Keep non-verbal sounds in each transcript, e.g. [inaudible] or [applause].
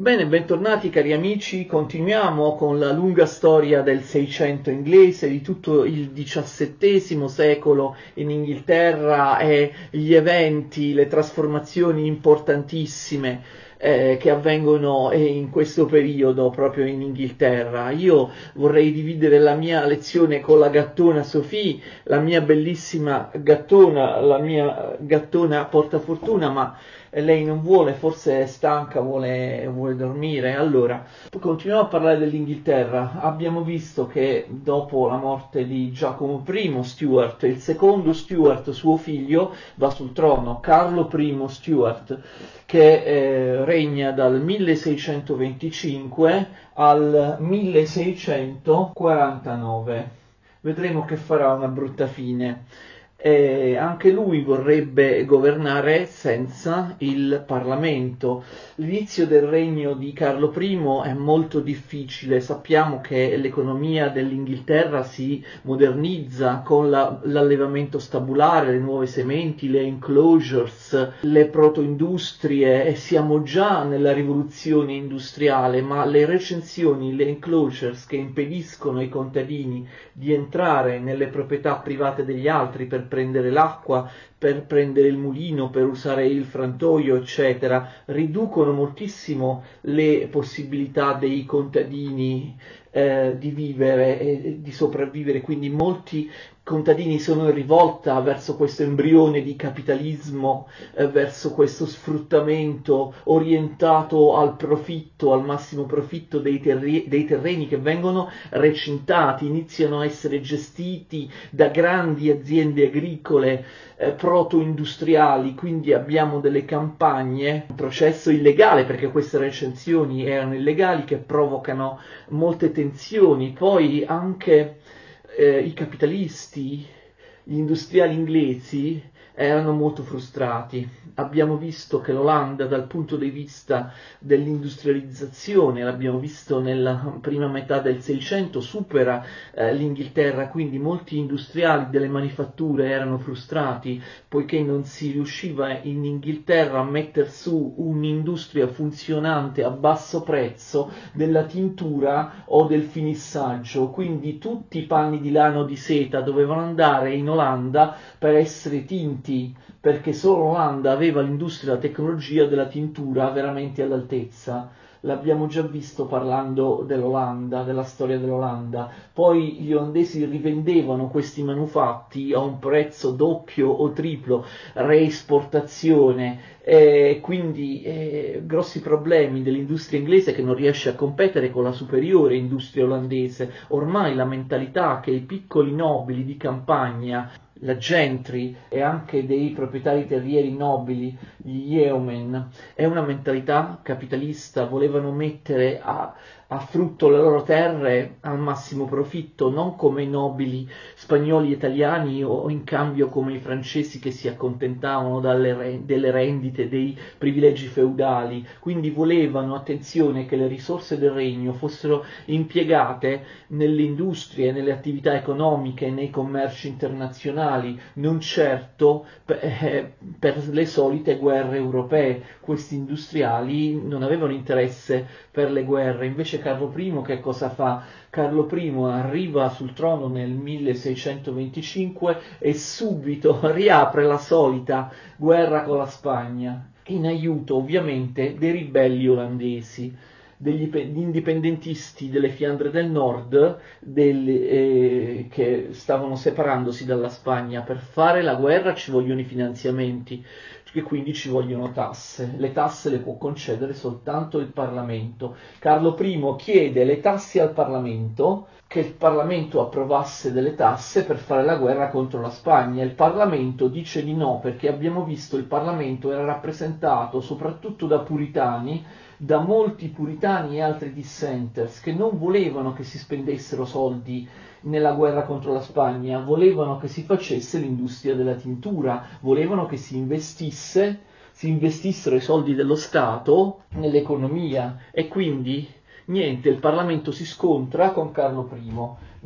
Bene, bentornati cari amici, continuiamo con la lunga storia del Seicento inglese, di tutto il XVII secolo in Inghilterra e gli eventi, le trasformazioni importantissime eh, che avvengono eh, in questo periodo proprio in Inghilterra. Io vorrei dividere la mia lezione con la gattona Sophie, la mia bellissima gattona, la mia gattona portafortuna, ma lei non vuole, forse è stanca, vuole, vuole dormire. Allora, continuiamo a parlare dell'Inghilterra. Abbiamo visto che dopo la morte di Giacomo I Stuart, il secondo Stuart, suo figlio, va sul trono, Carlo I Stuart, che eh, regna dal 1625 al 1649. Vedremo che farà una brutta fine eh, anche lui vorrebbe governare senza il Parlamento. L'inizio del regno di Carlo I è molto difficile, sappiamo che l'economia dell'Inghilterra si modernizza con la, l'allevamento stabulare, le nuove sementi, le enclosures, le protoindustrie e siamo già nella rivoluzione industriale, ma le recensioni, le enclosures che impediscono ai contadini di entrare nelle proprietà private degli altri per prendere l'acqua, per prendere il mulino, per usare il frantoio, eccetera, riducono moltissimo le possibilità dei contadini eh, di vivere e di sopravvivere, quindi molti contadini sono in rivolta verso questo embrione di capitalismo, eh, verso questo sfruttamento orientato al profitto, al massimo profitto dei, terri- dei terreni che vengono recintati, iniziano a essere gestiti da grandi aziende agricole eh, proto-industriali, quindi abbiamo delle campagne, un processo illegale perché queste recensioni erano illegali che provocano molte tensioni, poi anche eh, i capitalisti, gli industriali inglesi erano molto frustrati. Abbiamo visto che l'Olanda dal punto di vista dell'industrializzazione, l'abbiamo visto nella prima metà del Seicento, supera eh, l'Inghilterra, quindi molti industriali delle manifatture erano frustrati poiché non si riusciva in Inghilterra a mettere su un'industria funzionante a basso prezzo della tintura o del finissaggio, quindi tutti i panni di lano di seta dovevano andare in Olanda per essere tinti Uniti perché solo l'Olanda aveva l'industria e la tecnologia della tintura veramente all'altezza. L'abbiamo già visto parlando dell'Olanda, della storia dell'Olanda. Poi gli olandesi rivendevano questi manufatti a un prezzo doppio o triplo, reesportazione, e quindi eh, grossi problemi dell'industria inglese che non riesce a competere con la superiore industria olandese. Ormai la mentalità che i piccoli nobili di campagna la gentry e anche dei proprietari terrieri nobili, gli yeomen, è una mentalità capitalista, volevano mettere a, a frutto le loro terre al massimo profitto, non come i nobili spagnoli e italiani o in cambio come i francesi che si accontentavano dalle, delle rendite, dei privilegi feudali. Quindi volevano, attenzione, che le risorse del regno fossero impiegate nelle industrie, nelle attività economiche, nei commerci internazionali, non certo per, eh, per le solite guerre europee. Questi industriali non avevano interesse per le guerre, invece Carlo I che cosa fa? Carlo I arriva sul trono nel 1625 e subito [laughs] riapre la solita guerra con la Spagna, in aiuto ovviamente dei ribelli olandesi degli indipendentisti delle Fiandre del Nord del, eh, che stavano separandosi dalla Spagna. Per fare la guerra ci vogliono i finanziamenti e quindi ci vogliono tasse. Le tasse le può concedere soltanto il Parlamento. Carlo I chiede le tasse al Parlamento, che il Parlamento approvasse delle tasse per fare la guerra contro la Spagna. Il Parlamento dice di no perché abbiamo visto il Parlamento era rappresentato soprattutto da puritani da molti puritani e altri dissenters che non volevano che si spendessero soldi nella guerra contro la Spagna, volevano che si facesse l'industria della tintura, volevano che si investisse, si investissero i soldi dello Stato nell'economia e quindi niente, il Parlamento si scontra con Carlo I,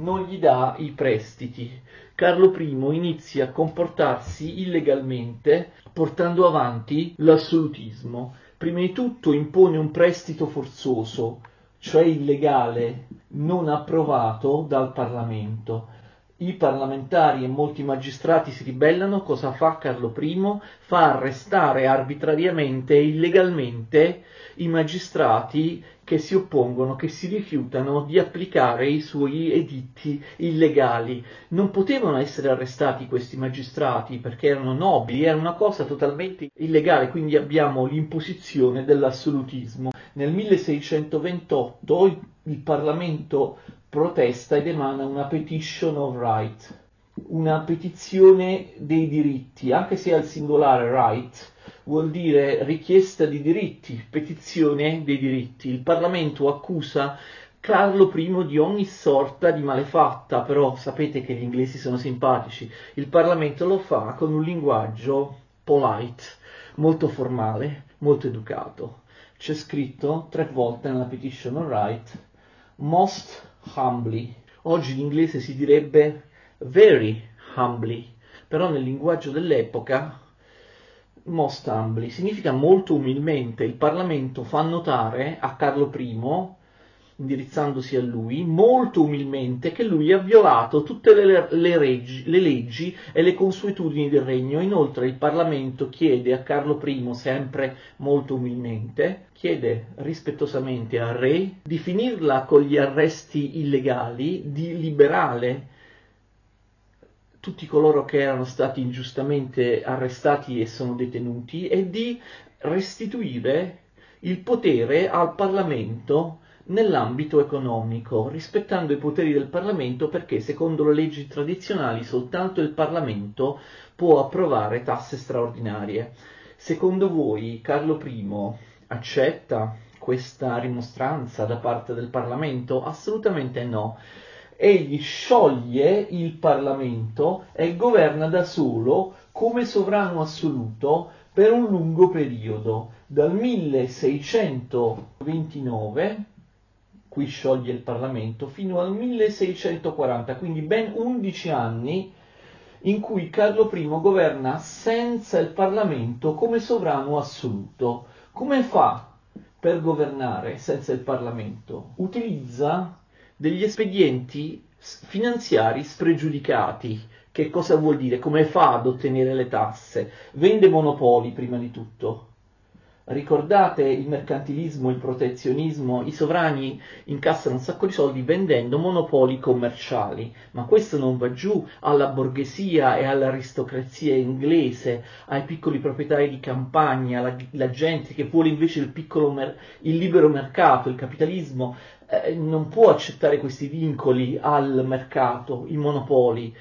non gli dà i prestiti. Carlo I inizia a comportarsi illegalmente portando avanti l'assolutismo Prima di tutto impone un prestito forzoso, cioè illegale, non approvato dal Parlamento. I parlamentari e molti magistrati si ribellano, cosa fa Carlo I? Fa arrestare arbitrariamente e illegalmente i magistrati che si oppongono, che si rifiutano di applicare i suoi editti illegali. Non potevano essere arrestati questi magistrati perché erano nobili, era una cosa totalmente illegale, quindi abbiamo l'imposizione dell'assolutismo. Nel 1628 il Parlamento protesta ed emana una petition of right, una petizione dei diritti, anche se al singolare right, vuol dire richiesta di diritti, petizione dei diritti. Il Parlamento accusa Carlo I di ogni sorta di malefatta, però sapete che gli inglesi sono simpatici. Il Parlamento lo fa con un linguaggio polite, molto formale, molto educato. C'è scritto tre volte nella petition of right most humbly. Oggi in inglese si direbbe very humbly, però nel linguaggio dell'epoca most humbly significa molto umilmente. Il Parlamento fa notare a Carlo I, indirizzandosi a lui, molto umilmente che lui ha violato tutte le, le, reggi, le leggi e le consuetudini del regno. Inoltre il Parlamento chiede a Carlo I, sempre molto umilmente, chiede rispettosamente al re di finirla con gli arresti illegali, di liberare tutti coloro che erano stati ingiustamente arrestati e sono detenuti e di restituire il potere al Parlamento nell'ambito economico, rispettando i poteri del Parlamento perché secondo le leggi tradizionali soltanto il Parlamento può approvare tasse straordinarie. Secondo voi Carlo I accetta questa rimostranza da parte del Parlamento? Assolutamente no egli scioglie il Parlamento e governa da solo come sovrano assoluto per un lungo periodo, dal 1629, qui scioglie il Parlamento, fino al 1640, quindi ben 11 anni in cui Carlo I governa senza il Parlamento come sovrano assoluto. Come fa per governare senza il Parlamento? Utilizza degli espedienti finanziari spregiudicati. Che cosa vuol dire? Come fa ad ottenere le tasse? Vende monopoli prima di tutto. Ricordate il mercantilismo, il protezionismo, i sovrani incassano un sacco di soldi vendendo monopoli commerciali, ma questo non va giù alla borghesia e all'aristocrazia inglese, ai piccoli proprietari di campagna, la, la gente che vuole invece il, mer- il libero mercato, il capitalismo, eh, non può accettare questi vincoli al mercato, i monopoli.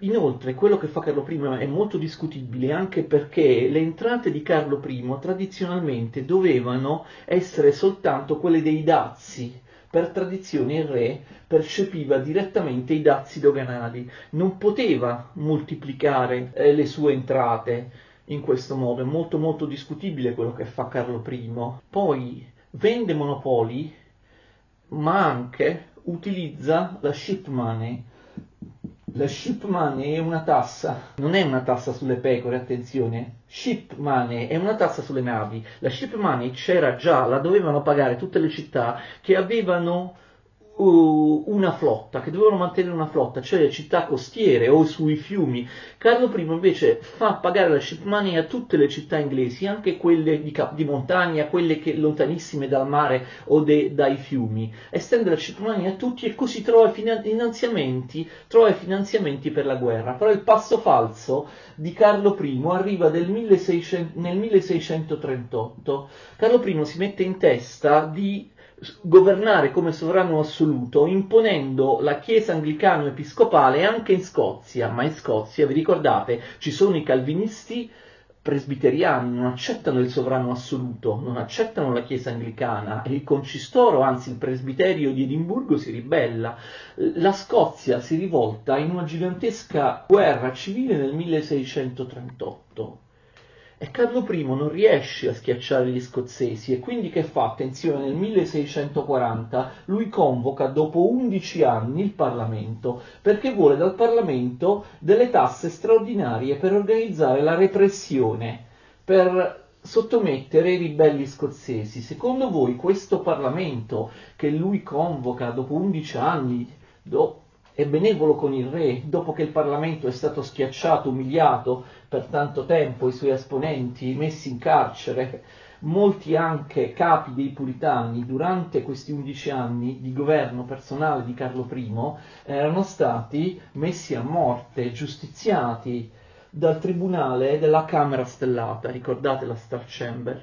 Inoltre, quello che fa Carlo I è molto discutibile anche perché le entrate di Carlo I tradizionalmente dovevano essere soltanto quelle dei dazi. Per tradizione il re percepiva direttamente i dazi doganali, non poteva moltiplicare eh, le sue entrate in questo modo, è molto molto discutibile quello che fa Carlo I. Poi vende monopoli, ma anche utilizza la ship money la ship money è una tassa, non è una tassa sulle pecore, attenzione. Ship money è una tassa sulle navi. La ship money c'era già, la dovevano pagare tutte le città che avevano una flotta, che dovevano mantenere una flotta, cioè le città costiere o sui fiumi. Carlo I invece fa pagare la ship money a tutte le città inglesi, anche quelle di, cap- di montagna, quelle che lontanissime dal mare o de- dai fiumi. Estende la ship money a tutti e così trova finanziamenti, trova finanziamenti per la guerra. Però il passo falso di Carlo I arriva 1600, nel 1638. Carlo I si mette in testa di governare come sovrano assoluto imponendo la Chiesa anglicano-episcopale anche in Scozia, ma in Scozia, vi ricordate, ci sono i calvinisti presbiteriani, non accettano il sovrano assoluto, non accettano la Chiesa anglicana. E il concistoro, anzi il presbiterio di Edimburgo si ribella. La Scozia si rivolta in una gigantesca guerra civile nel 1638 e Carlo I non riesce a schiacciare gli scozzesi e quindi che fa? Attenzione, nel 1640 lui convoca dopo 11 anni il Parlamento perché vuole dal Parlamento delle tasse straordinarie per organizzare la repressione, per sottomettere i ribelli scozzesi. Secondo voi questo Parlamento che lui convoca dopo 11 anni do, è benevolo con il re, dopo che il Parlamento è stato schiacciato, umiliato per tanto tempo, i suoi esponenti messi in carcere, molti anche capi dei puritani durante questi 11 anni di governo personale di Carlo I erano stati messi a morte, giustiziati, dal tribunale della Camera Stellata, ricordate la Star Chamber?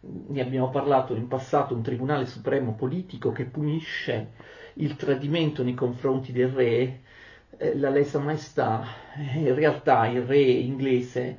Ne abbiamo parlato in passato, un tribunale supremo politico che punisce il tradimento nei confronti del re, eh, la lesa maestà, in realtà il re inglese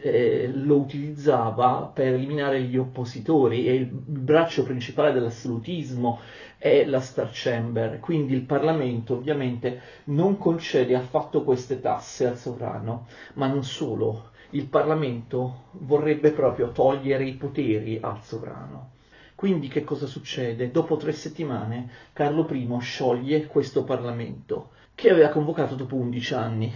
eh, lo utilizzava per eliminare gli oppositori, è il braccio principale dell'assolutismo è la Star Chamber, quindi il Parlamento ovviamente non concede affatto queste tasse al sovrano, ma non solo, il Parlamento vorrebbe proprio togliere i poteri al sovrano. Quindi che cosa succede? Dopo tre settimane Carlo I scioglie questo Parlamento, che aveva convocato dopo 11 anni.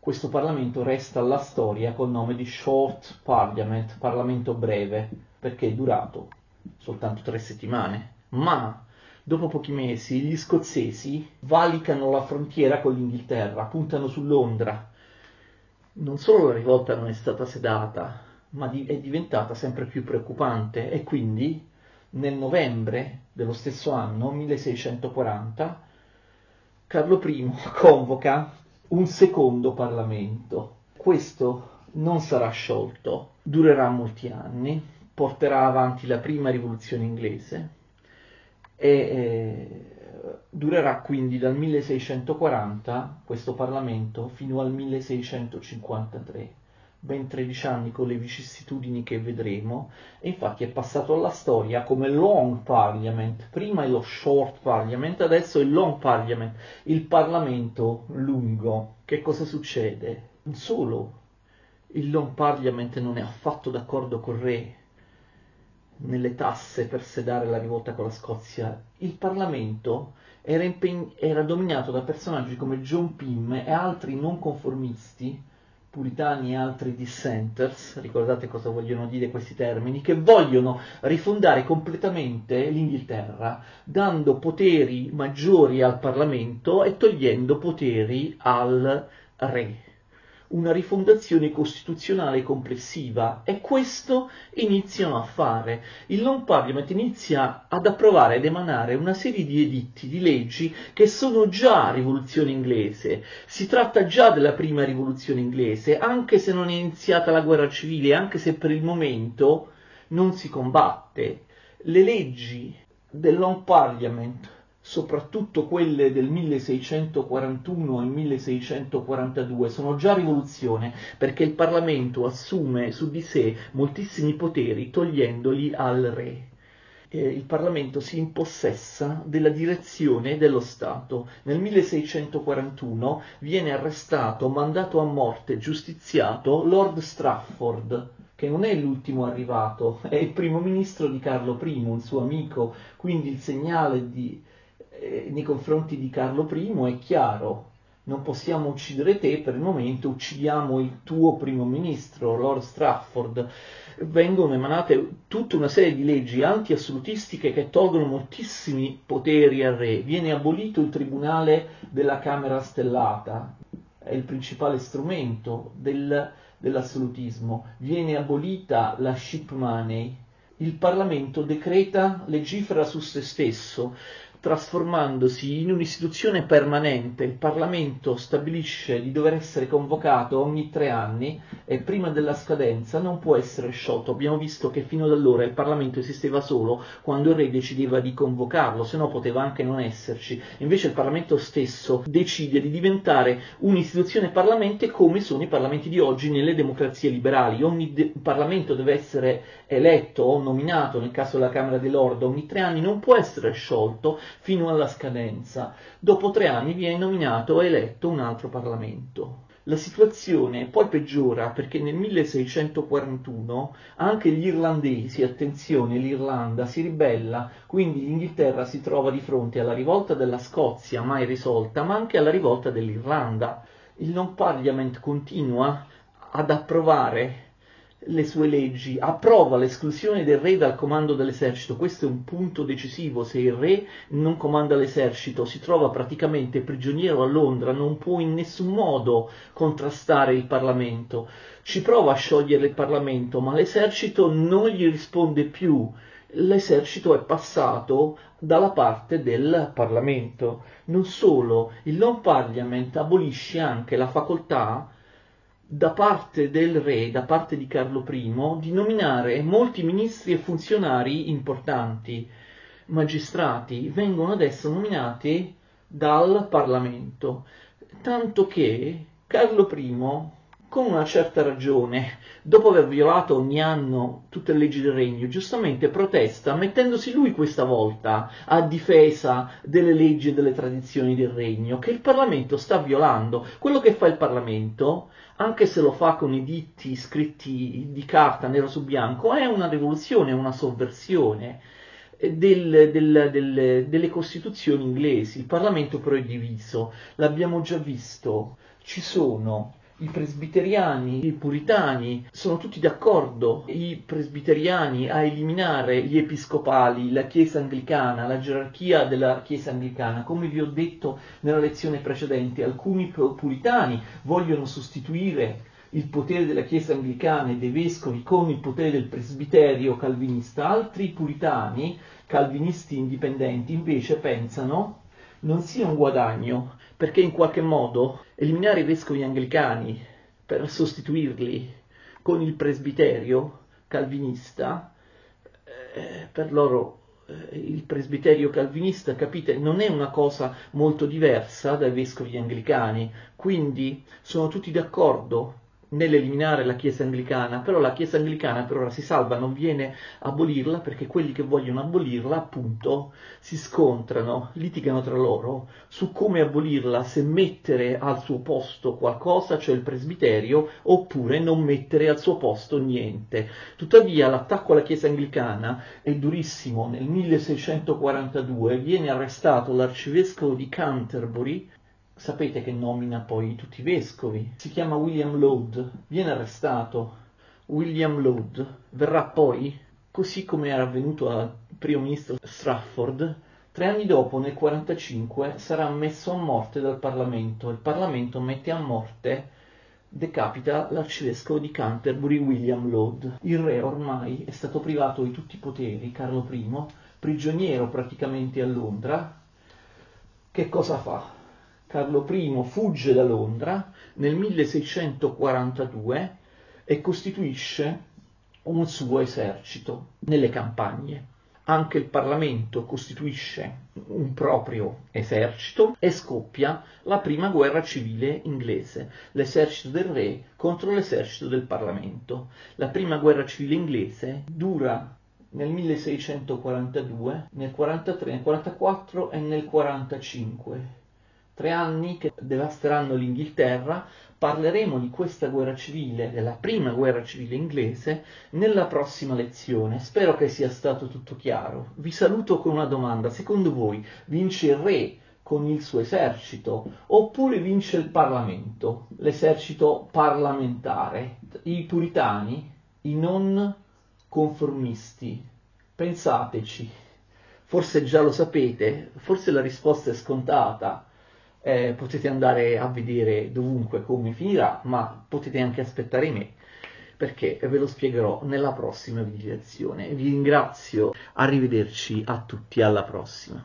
Questo Parlamento resta alla storia col nome di Short Parliament, Parlamento breve, perché è durato soltanto tre settimane. Ma Dopo pochi mesi gli scozzesi valicano la frontiera con l'Inghilterra, puntano su Londra. Non solo la rivolta non è stata sedata, ma è diventata sempre più preoccupante e quindi nel novembre dello stesso anno, 1640, Carlo I [laughs] convoca un secondo Parlamento. Questo non sarà sciolto, durerà molti anni, porterà avanti la prima rivoluzione inglese, e eh, durerà quindi dal 1640 questo Parlamento fino al 1653 ben 13 anni con le vicissitudini che vedremo, e infatti è passato alla storia come Long Parliament, prima è lo Short Parliament, adesso è Long Parliament, il Parlamento lungo. Che cosa succede? Non solo il Long Parliament non è affatto d'accordo col re, nelle tasse per sedare la rivolta con la Scozia, il Parlamento era, impegn- era dominato da personaggi come John Pym e altri non conformisti, puritani e altri dissenters, ricordate cosa vogliono dire questi termini, che vogliono rifondare completamente l'Inghilterra, dando poteri maggiori al Parlamento e togliendo poteri al re una rifondazione costituzionale complessiva e questo iniziano a fare. Il non parliament inizia ad approvare ed emanare una serie di editti, di leggi che sono già rivoluzione inglese. Si tratta già della prima rivoluzione inglese, anche se non è iniziata la guerra civile, anche se per il momento non si combatte. Le leggi del non parliament soprattutto quelle del 1641 e 1642, sono già rivoluzione perché il Parlamento assume su di sé moltissimi poteri togliendoli al re. Eh, il Parlamento si impossessa della direzione dello Stato. Nel 1641 viene arrestato, mandato a morte, giustiziato Lord Strafford, che non è l'ultimo arrivato, è il primo ministro di Carlo I, un suo amico, quindi il segnale di, eh, nei confronti di Carlo I è chiaro, non possiamo uccidere te, per il momento uccidiamo il tuo primo ministro, Lord Strafford. Vengono emanate tutta una serie di leggi anti-assolutistiche che tolgono moltissimi poteri al re. Viene abolito il tribunale della Camera Stellata, è il principale strumento del, dell'assolutismo. Viene abolita la ship money. Il Parlamento decreta, legifera su se stesso, trasformandosi in un'istituzione permanente. Il Parlamento stabilisce di dover essere convocato ogni tre anni e prima della scadenza non può essere sciolto. Abbiamo visto che fino ad allora il Parlamento esisteva solo quando il re decideva di convocarlo, se no poteva anche non esserci. Invece il Parlamento stesso decide di diventare un'istituzione parlamente come sono i parlamenti di oggi nelle democrazie liberali. Ogni de- Parlamento deve essere eletto o nominato, nel caso della Camera dei Lord, ogni tre anni, non può essere sciolto fino alla scadenza. Dopo tre anni viene nominato e eletto un altro Parlamento. La situazione poi peggiora perché nel 1641 anche gli irlandesi, attenzione, l'Irlanda si ribella, quindi l'Inghilterra si trova di fronte alla rivolta della Scozia mai risolta, ma anche alla rivolta dell'Irlanda. Il non parliament continua ad approvare le sue leggi, approva l'esclusione del re dal comando dell'esercito. Questo è un punto decisivo. Se il re non comanda l'esercito, si trova praticamente prigioniero a Londra, non può in nessun modo contrastare il Parlamento. Ci prova a sciogliere il Parlamento, ma l'esercito non gli risponde più. L'esercito è passato dalla parte del Parlamento. Non solo, il non parliament abolisce anche la facoltà da parte del re, da parte di Carlo I, di nominare molti ministri e funzionari importanti. Magistrati vengono adesso nominati dal Parlamento, tanto che Carlo I con una certa ragione, dopo aver violato ogni anno tutte le leggi del regno, giustamente protesta mettendosi lui questa volta a difesa delle leggi e delle tradizioni del regno, che il Parlamento sta violando. Quello che fa il Parlamento, anche se lo fa con editti scritti di carta nero su bianco, è una rivoluzione, una sovversione. Del, del, del, delle costituzioni inglesi, il Parlamento però è diviso, l'abbiamo già visto, ci sono i presbiteriani, i puritani sono tutti d'accordo, i presbiteriani a eliminare gli episcopali, la Chiesa anglicana, la gerarchia della Chiesa anglicana. Come vi ho detto nella lezione precedente, alcuni puritani vogliono sostituire il potere della Chiesa anglicana e dei vescovi con il potere del presbiterio calvinista, altri puritani, calvinisti indipendenti, invece pensano non sia un guadagno, perché in qualche modo eliminare i vescovi anglicani per sostituirli con il presbiterio calvinista, eh, per loro eh, il presbiterio calvinista, capite, non è una cosa molto diversa dai vescovi anglicani, quindi sono tutti d'accordo nell'eliminare la Chiesa anglicana, però la Chiesa anglicana per ora si salva, non viene abolirla perché quelli che vogliono abolirla appunto si scontrano, litigano tra loro su come abolirla, se mettere al suo posto qualcosa, cioè il presbiterio, oppure non mettere al suo posto niente. Tuttavia l'attacco alla Chiesa anglicana è durissimo, nel 1642 viene arrestato l'arcivescovo di Canterbury, sapete che nomina poi tutti i vescovi, si chiama William Laud, viene arrestato, William Laud verrà poi, così come era avvenuto al primo ministro Strafford, tre anni dopo, nel 1945, sarà messo a morte dal Parlamento. Il Parlamento mette a morte, decapita l'arcivescovo di Canterbury William Laud. Il re ormai è stato privato di tutti i poteri, Carlo I, prigioniero praticamente a Londra. Che cosa fa? Carlo I fugge da Londra nel 1642 e costituisce un suo esercito nelle campagne. Anche il Parlamento costituisce un proprio esercito e scoppia la prima guerra civile inglese, l'esercito del re contro l'esercito del Parlamento. La prima guerra civile inglese dura nel 1642, nel 43, nel 44 e nel 45 tre anni che devasteranno l'Inghilterra. Parleremo di questa guerra civile, della prima guerra civile inglese, nella prossima lezione. Spero che sia stato tutto chiaro. Vi saluto con una domanda. Secondo voi vince il re con il suo esercito oppure vince il Parlamento, l'esercito parlamentare, i puritani, i non conformisti? Pensateci. Forse già lo sapete, forse la risposta è scontata eh, potete andare a vedere dovunque come finirà, ma potete anche aspettare me perché ve lo spiegherò nella prossima video lezione. Vi ringrazio, arrivederci a tutti, alla prossima.